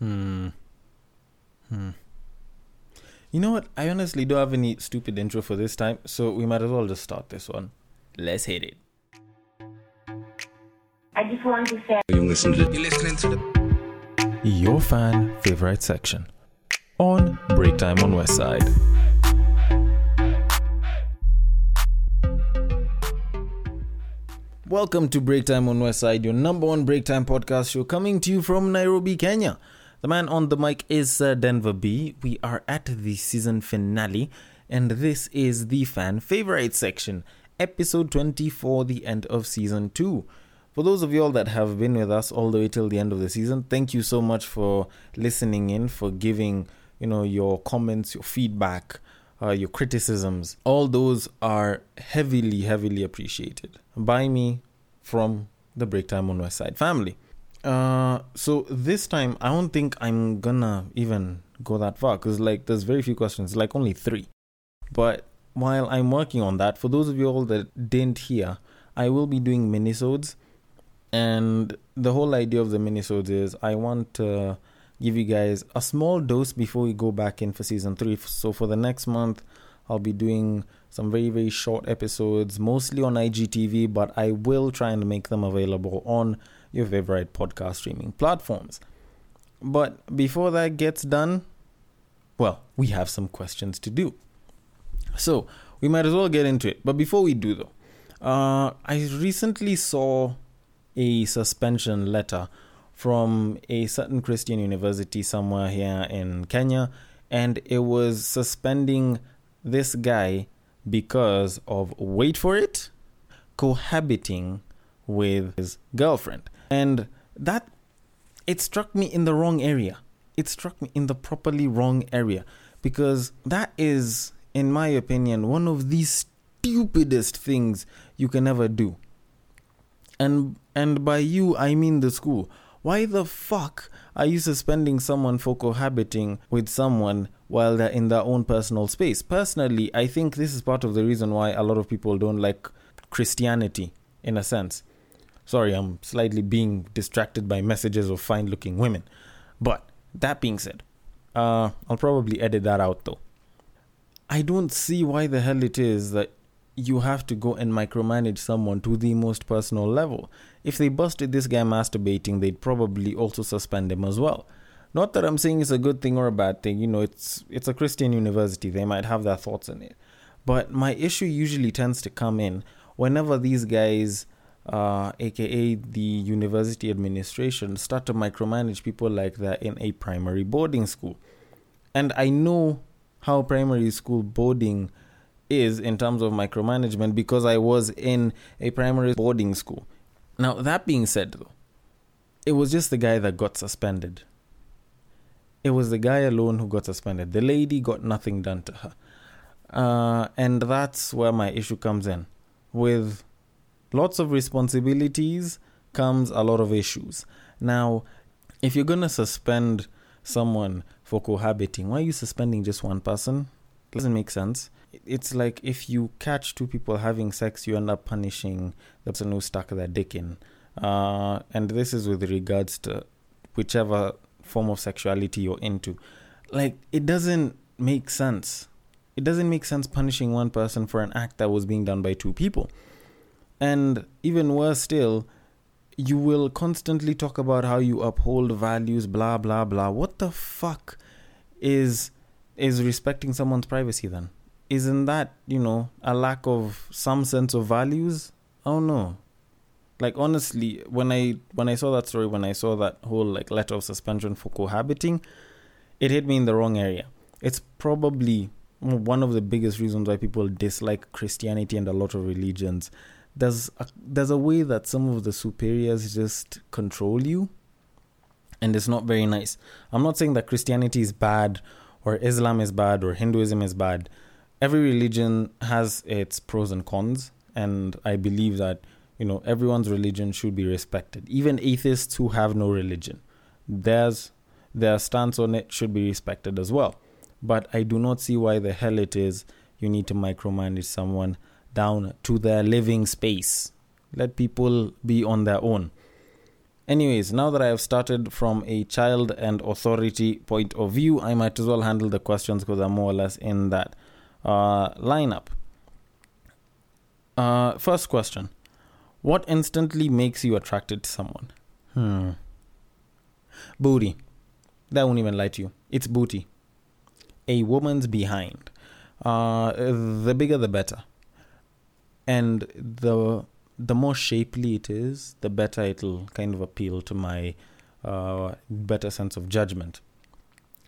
Hmm. Hmm. You know what? I honestly don't have any stupid intro for this time, so we might as well just start this one. Let's hit it. I just wanted to say You listen to you listening to the Your fan favorite section on Break Time on West Side. Welcome to Break Time on West Side, your number one break time podcast show coming to you from Nairobi, Kenya. The man on the mic is uh, Denver B. We are at the season finale, and this is the fan favorite section, episode 24, the end of season 2. For those of you all that have been with us all the way till the end of the season, thank you so much for listening in, for giving, you know, your comments, your feedback, uh, your criticisms. All those are heavily, heavily appreciated by me from the Break Time on West Side family. Uh, so this time, I don't think I'm gonna even go that far because, like, there's very few questions, like only three. But while I'm working on that, for those of you all that didn't hear, I will be doing minisodes and the whole idea of the minisodes is I want to give you guys a small dose before we go back in for season three. So for the next month, I'll be doing some very very short episodes, mostly on IGTV, but I will try and make them available on your favorite podcast streaming platforms. But before that gets done, well, we have some questions to do. So we might as well get into it. But before we do though, uh, I recently saw a suspension letter from a certain Christian university somewhere here in Kenya, and it was suspending this guy because of, wait for it, cohabiting with his girlfriend. And that, it struck me in the wrong area. It struck me in the properly wrong area because that is, in my opinion, one of the stupidest things you can ever do and and by you I mean the school. Why the fuck are you suspending someone for cohabiting with someone while they're in their own personal space? Personally, I think this is part of the reason why a lot of people don't like Christianity in a sense. Sorry, I'm slightly being distracted by messages of fine looking women. But that being said, uh, I'll probably edit that out though. I don't see why the hell it is that you have to go and micromanage someone to the most personal level. If they busted this guy masturbating, they'd probably also suspend him as well. Not that I'm saying it's a good thing or a bad thing, you know, it's it's a Christian university, they might have their thoughts on it. But my issue usually tends to come in whenever these guys uh, aka the university administration start to micromanage people like that in a primary boarding school. And I know how primary school boarding is in terms of micromanagement because I was in a primary boarding school. Now, that being said, though, it was just the guy that got suspended. It was the guy alone who got suspended. The lady got nothing done to her. Uh, and that's where my issue comes in. With lots of responsibilities comes a lot of issues. Now, if you're going to suspend someone for cohabiting, why are you suspending just one person? Doesn't make sense it's like if you catch two people having sex, you end up punishing the person who stuck their dick in. Uh, and this is with regards to whichever form of sexuality you're into. Like, it doesn't make sense. It doesn't make sense punishing one person for an act that was being done by two people. And even worse still, you will constantly talk about how you uphold values, blah, blah, blah. What the fuck is is respecting someone's privacy then? isn't that you know a lack of some sense of values oh, i don't know like honestly when i when i saw that story when i saw that whole like letter of suspension for cohabiting it hit me in the wrong area it's probably one of the biggest reasons why people dislike christianity and a lot of religions there's a, there's a way that some of the superiors just control you and it's not very nice i'm not saying that christianity is bad or islam is bad or hinduism is bad every religion has its pros and cons, and I believe that you know everyone's religion should be respected. Even atheists who have no religion, theirs their stance on it should be respected as well. But I do not see why the hell it is you need to micromanage someone down to their living space. Let people be on their own. Anyways, now that I have started from a child and authority point of view, I might as well handle the questions because I'm more or less in that uh, lineup. Uh, first question What instantly makes you attracted to someone? Hmm. Booty. That won't even lie to you. It's booty. A woman's behind. Uh, the bigger the better. And the the more shapely it is, the better it'll kind of appeal to my uh, better sense of judgment.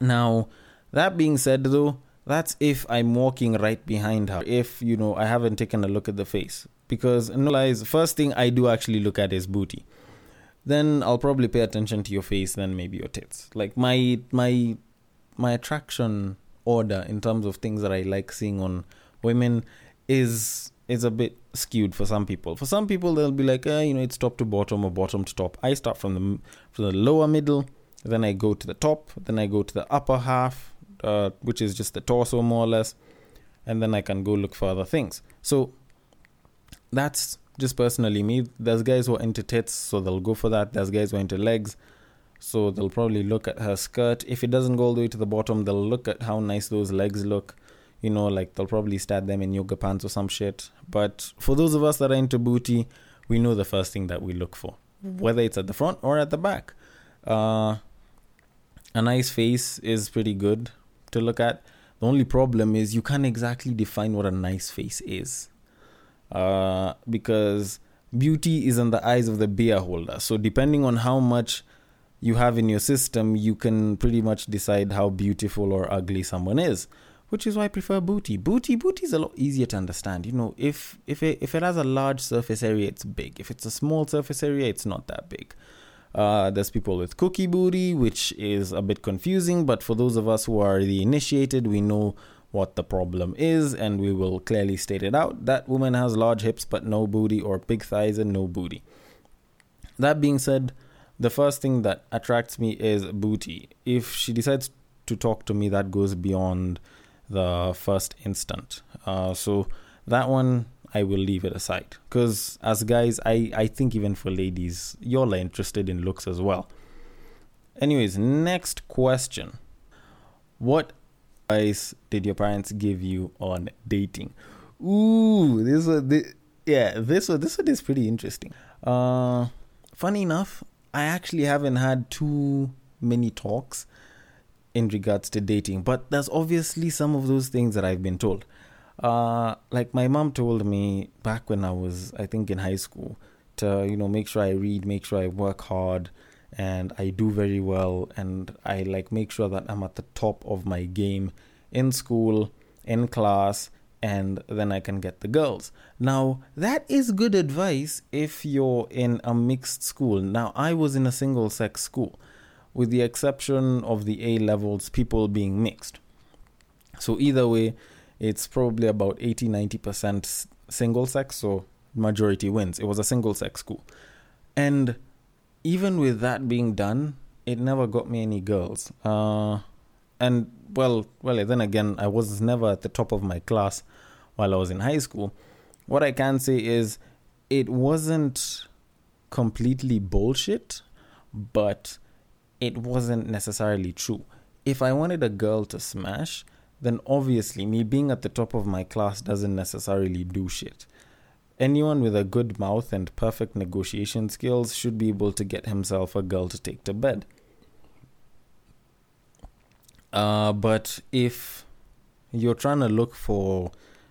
Now, that being said, though, that's if I'm walking right behind her. If, you know, I haven't taken a look at the face. Because, no lies, first thing I do actually look at is booty. Then I'll probably pay attention to your face, then maybe your tits. Like my my my attraction order in terms of things that I like seeing on women is is a bit skewed for some people. For some people, they'll be like, eh, you know, it's top to bottom or bottom to top. I start from the from the lower middle, then I go to the top, then I go to the upper half, uh, which is just the torso more or less, and then I can go look for other things. So that's just personally me. There's guys who are into tits, so they'll go for that. There's guys who are into legs, so they'll probably look at her skirt. If it doesn't go all the way to the bottom, they'll look at how nice those legs look you know, like they'll probably start them in yoga pants or some shit. But for those of us that are into booty, we know the first thing that we look for, whether it's at the front or at the back. Uh, a nice face is pretty good to look at. The only problem is you can't exactly define what a nice face is. Uh, because beauty is in the eyes of the beer holder. So depending on how much you have in your system, you can pretty much decide how beautiful or ugly someone is which is why I prefer Booty. Booty Booty is a lot easier to understand. You know, if if it if it has a large surface area, it's big. If it's a small surface area, it's not that big. Uh, there's people with cookie booty, which is a bit confusing, but for those of us who are the initiated, we know what the problem is and we will clearly state it out. That woman has large hips but no booty, or big thighs and no booty. That being said, the first thing that attracts me is booty. If she decides to talk to me, that goes beyond the first instant. Uh, so that one I will leave it aside because as guys, I I think even for ladies, y'all are interested in looks as well. Anyways, next question: What advice did your parents give you on dating? Ooh, this one, this, yeah, this one, this one is pretty interesting. Uh, funny enough, I actually haven't had too many talks in regards to dating. But there's obviously some of those things that I've been told. Uh, like my mom told me back when I was, I think, in high school, to you know make sure I read, make sure I work hard, and I do very well, and I like make sure that I'm at the top of my game in school, in class, and then I can get the girls. Now, that is good advice if you're in a mixed school. Now, I was in a single sex school with the exception of the A levels, people being mixed. So either way, it's probably about 80 90% single sex, so majority wins. It was a single sex school. And even with that being done, it never got me any girls. Uh, and well, well, then again, I was never at the top of my class while I was in high school. What I can say is it wasn't completely bullshit, but it wasn't necessarily true. If I wanted a girl to smash, then obviously me being at the top of my class doesn't necessarily do shit. Anyone with a good mouth and perfect negotiation skills should be able to get himself a girl to take to bed. Uh, but if you're trying to look for,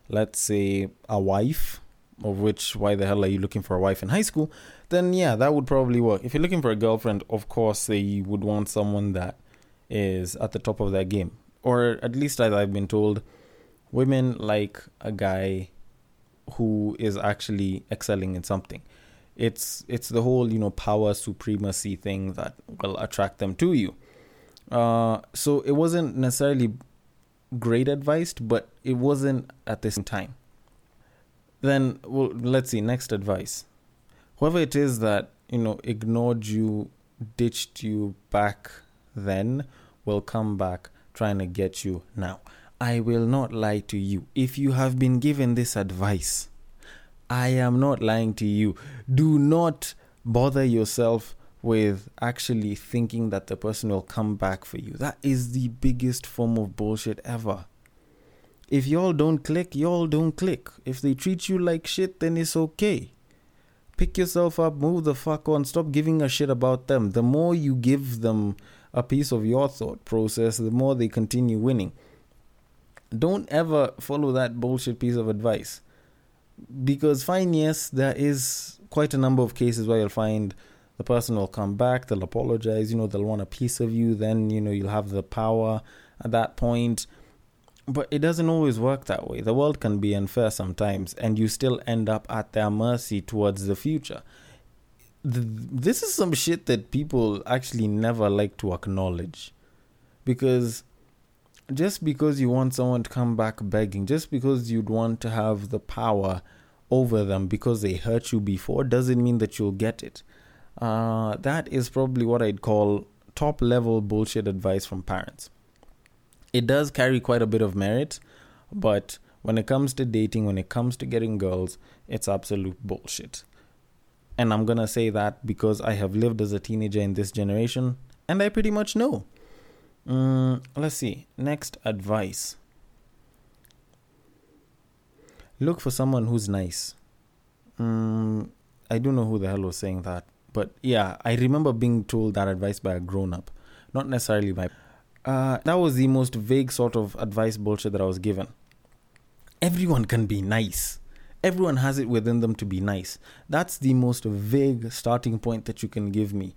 let's say, a wife, of which why the hell are you looking for a wife in high school? then yeah, that would probably work. If you're looking for a girlfriend, of course, they would want someone that is at the top of their game. Or at least as I've been told, women like a guy who is actually excelling in something. It's it's the whole, you know, power supremacy thing that will attract them to you. Uh, so it wasn't necessarily great advice, but it wasn't at the same time. Then, well, let's see. Next advice whoever it is that you know ignored you ditched you back then will come back trying to get you now i will not lie to you if you have been given this advice i am not lying to you do not bother yourself with actually thinking that the person will come back for you. That is the biggest form of bullshit ever. If y'all don't click, y'all don't click. If they treat you like shit, then it's okay. Pick yourself up, move the fuck on, stop giving a shit about them. The more you give them a piece of your thought process, the more they continue winning. Don't ever follow that bullshit piece of advice. Because, fine, yes, there is quite a number of cases where you'll find the person will come back, they'll apologize, you know, they'll want a piece of you, then, you know, you'll have the power at that point but it doesn't always work that way. The world can be unfair sometimes, and you still end up at their mercy towards the future. This is some shit that people actually never like to acknowledge. Because just because you want someone to come back begging, just because you'd want to have the power over them because they hurt you before, doesn't mean that you'll get it. Uh, that is probably what I'd call top level bullshit advice from parents it does carry quite a bit of merit, but when it comes to dating, when it comes to getting girls, it's absolute bullshit. And I'm gonna say that because I have lived as a teenager in this generation and I pretty much know. Mm, let's see. Next advice look for someone who's nice. Mm, I don't know who the hell was saying that, but yeah, I remember being told that advice by a grown up, not necessarily by uh, that was the most vague sort of advice bullshit that I was given. Everyone can be nice. Everyone has it within them to be nice. That's the most vague starting point that you can give me.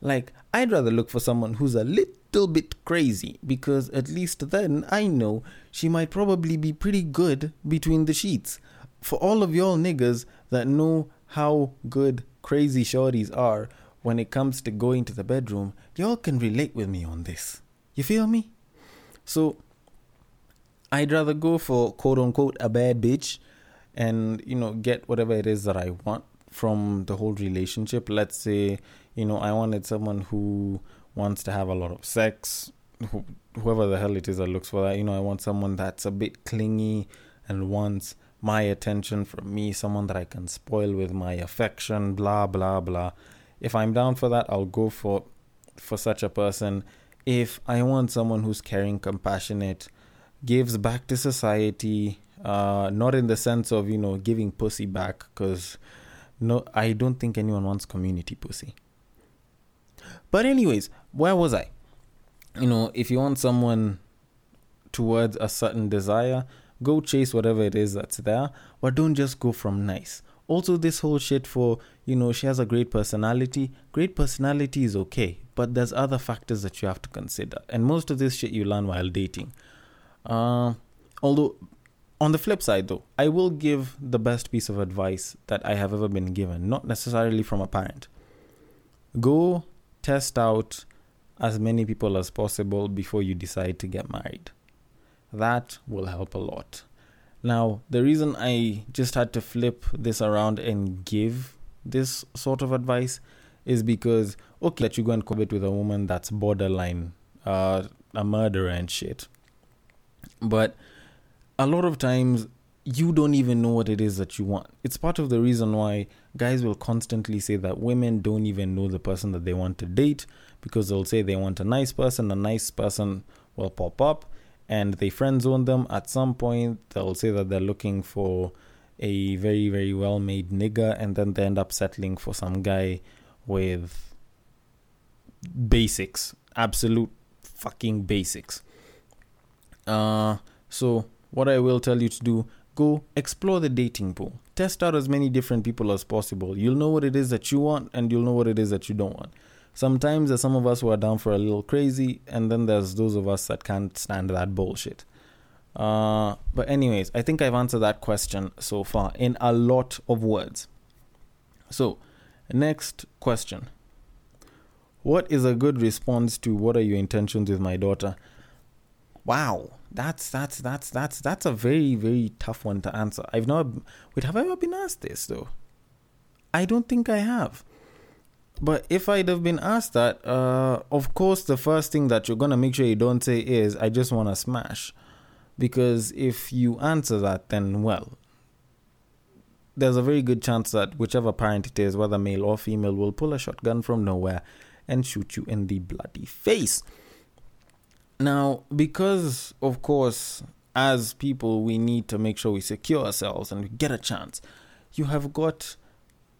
Like, I'd rather look for someone who's a little bit crazy because at least then I know she might probably be pretty good between the sheets. For all of y'all niggas that know how good crazy shorties are when it comes to going to the bedroom, y'all can relate with me on this. You feel me? So I'd rather go for quote unquote a bad bitch and you know get whatever it is that I want from the whole relationship. Let's say, you know, I wanted someone who wants to have a lot of sex, whoever the hell it is that looks for that. You know, I want someone that's a bit clingy and wants my attention from me, someone that I can spoil with my affection, blah blah blah. If I'm down for that, I'll go for for such a person if I want someone who's caring, compassionate, gives back to society, uh, not in the sense of, you know, giving pussy back, because no, I don't think anyone wants community pussy. But, anyways, where was I? You know, if you want someone towards a certain desire, go chase whatever it is that's there, but don't just go from nice. Also, this whole shit for, you know, she has a great personality. Great personality is okay, but there's other factors that you have to consider. And most of this shit you learn while dating. Uh, although, on the flip side, though, I will give the best piece of advice that I have ever been given, not necessarily from a parent. Go test out as many people as possible before you decide to get married. That will help a lot. Now, the reason I just had to flip this around and give this sort of advice is because, okay, let you go and covet with a woman that's borderline, uh, a murderer and shit. But a lot of times, you don't even know what it is that you want. It's part of the reason why guys will constantly say that women don't even know the person that they want to date because they'll say they want a nice person, a nice person will pop up and they friend zone them at some point they'll say that they're looking for a very very well made nigger and then they end up settling for some guy with basics. Absolute fucking basics. Uh so what i will tell you to do go explore the dating pool. Test out as many different people as possible. You'll know what it is that you want and you'll know what it is that you don't want. Sometimes there's some of us who are down for a little crazy, and then there's those of us that can't stand that bullshit. Uh, but, anyways, I think I've answered that question so far in a lot of words. So, next question What is a good response to what are your intentions with my daughter? Wow, that's that's that's that's that's a very very tough one to answer. I've never wait, have I ever been asked this though? I don't think I have. But if I'd have been asked that, uh, of course, the first thing that you're gonna make sure you don't say is, "I just want to smash," because if you answer that, then well, there's a very good chance that whichever parent it is, whether male or female, will pull a shotgun from nowhere and shoot you in the bloody face. Now, because of course, as people, we need to make sure we secure ourselves and we get a chance, you have got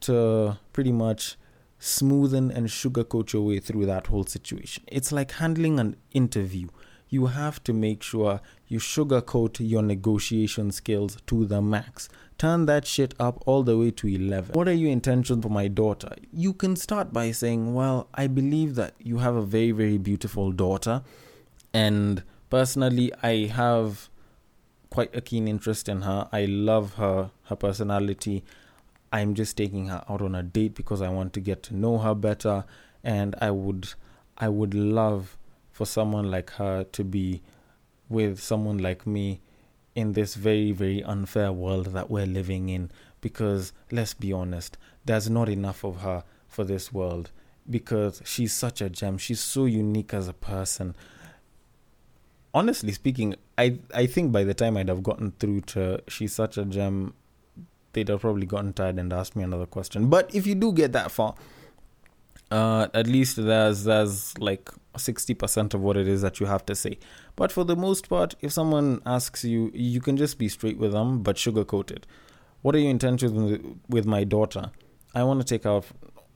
to pretty much smoothen and sugarcoat your way through that whole situation. It's like handling an interview. You have to make sure you sugarcoat your negotiation skills to the max. Turn that shit up all the way to 11. What are your intentions for my daughter? You can start by saying, Well, I believe that you have a very, very beautiful daughter. And personally, I have quite a keen interest in her. I love her, her personality. I'm just taking her out on a date because I want to get to know her better and I would I would love for someone like her to be with someone like me in this very very unfair world that we're living in. Because let's be honest there's not enough of her for this world. Because she's such a gem. She's so unique as a person. Honestly speaking i i think by the time i'd have gotten through to her, she's such a gem they'd have probably gotten tired and asked me another question. But if you do get that far, uh, at least there's there's like sixty percent of what it is that you have to say. But for the most part, if someone asks you, you can just be straight with them, but sugarcoat it. What are your intentions with, my daughter? I want to take her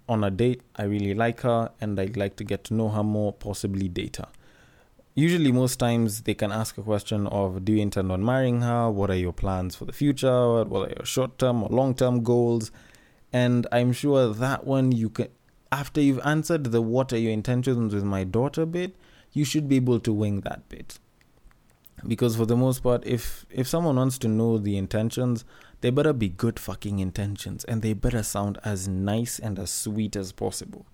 on a date. I really like her, and I'd like to get to know her more, possibly date her usually most times they can ask a question of do you intend on marrying her what are your plans for the future what are your short-term or long-term goals and i'm sure that one you can after you've answered the what are your intentions with my daughter bit you should be able to wing that bit because for the most part if if someone wants to know the intentions they better be good fucking intentions and they better sound as nice and as sweet as possible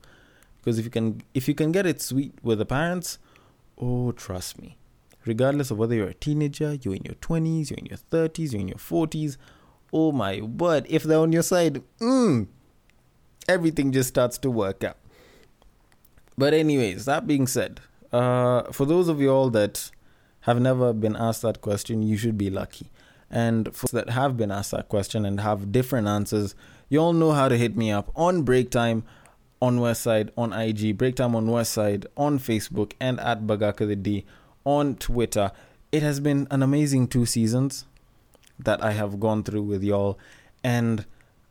because if you can if you can get it sweet with the parents Oh, trust me. Regardless of whether you're a teenager, you're in your 20s, you're in your 30s, you're in your 40s, oh my word, if they're on your side, mm, everything just starts to work out. But, anyways, that being said, uh, for those of you all that have never been asked that question, you should be lucky. And for that have been asked that question and have different answers, you all know how to hit me up on break time on Westside on IG, break time on Westside on Facebook, and at Bagaka the D on Twitter. It has been an amazing two seasons that I have gone through with y'all, and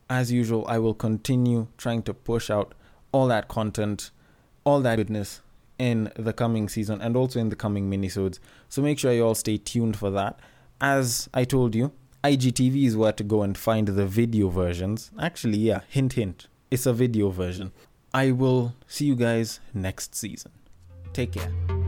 as usual, I will continue trying to push out all that content, all that goodness in the coming season and also in the coming minisodes. So make sure you all stay tuned for that. As I told you, IGTV is where to go and find the video versions. Actually, yeah, hint hint. It's a video version I will see you guys next season. Take care.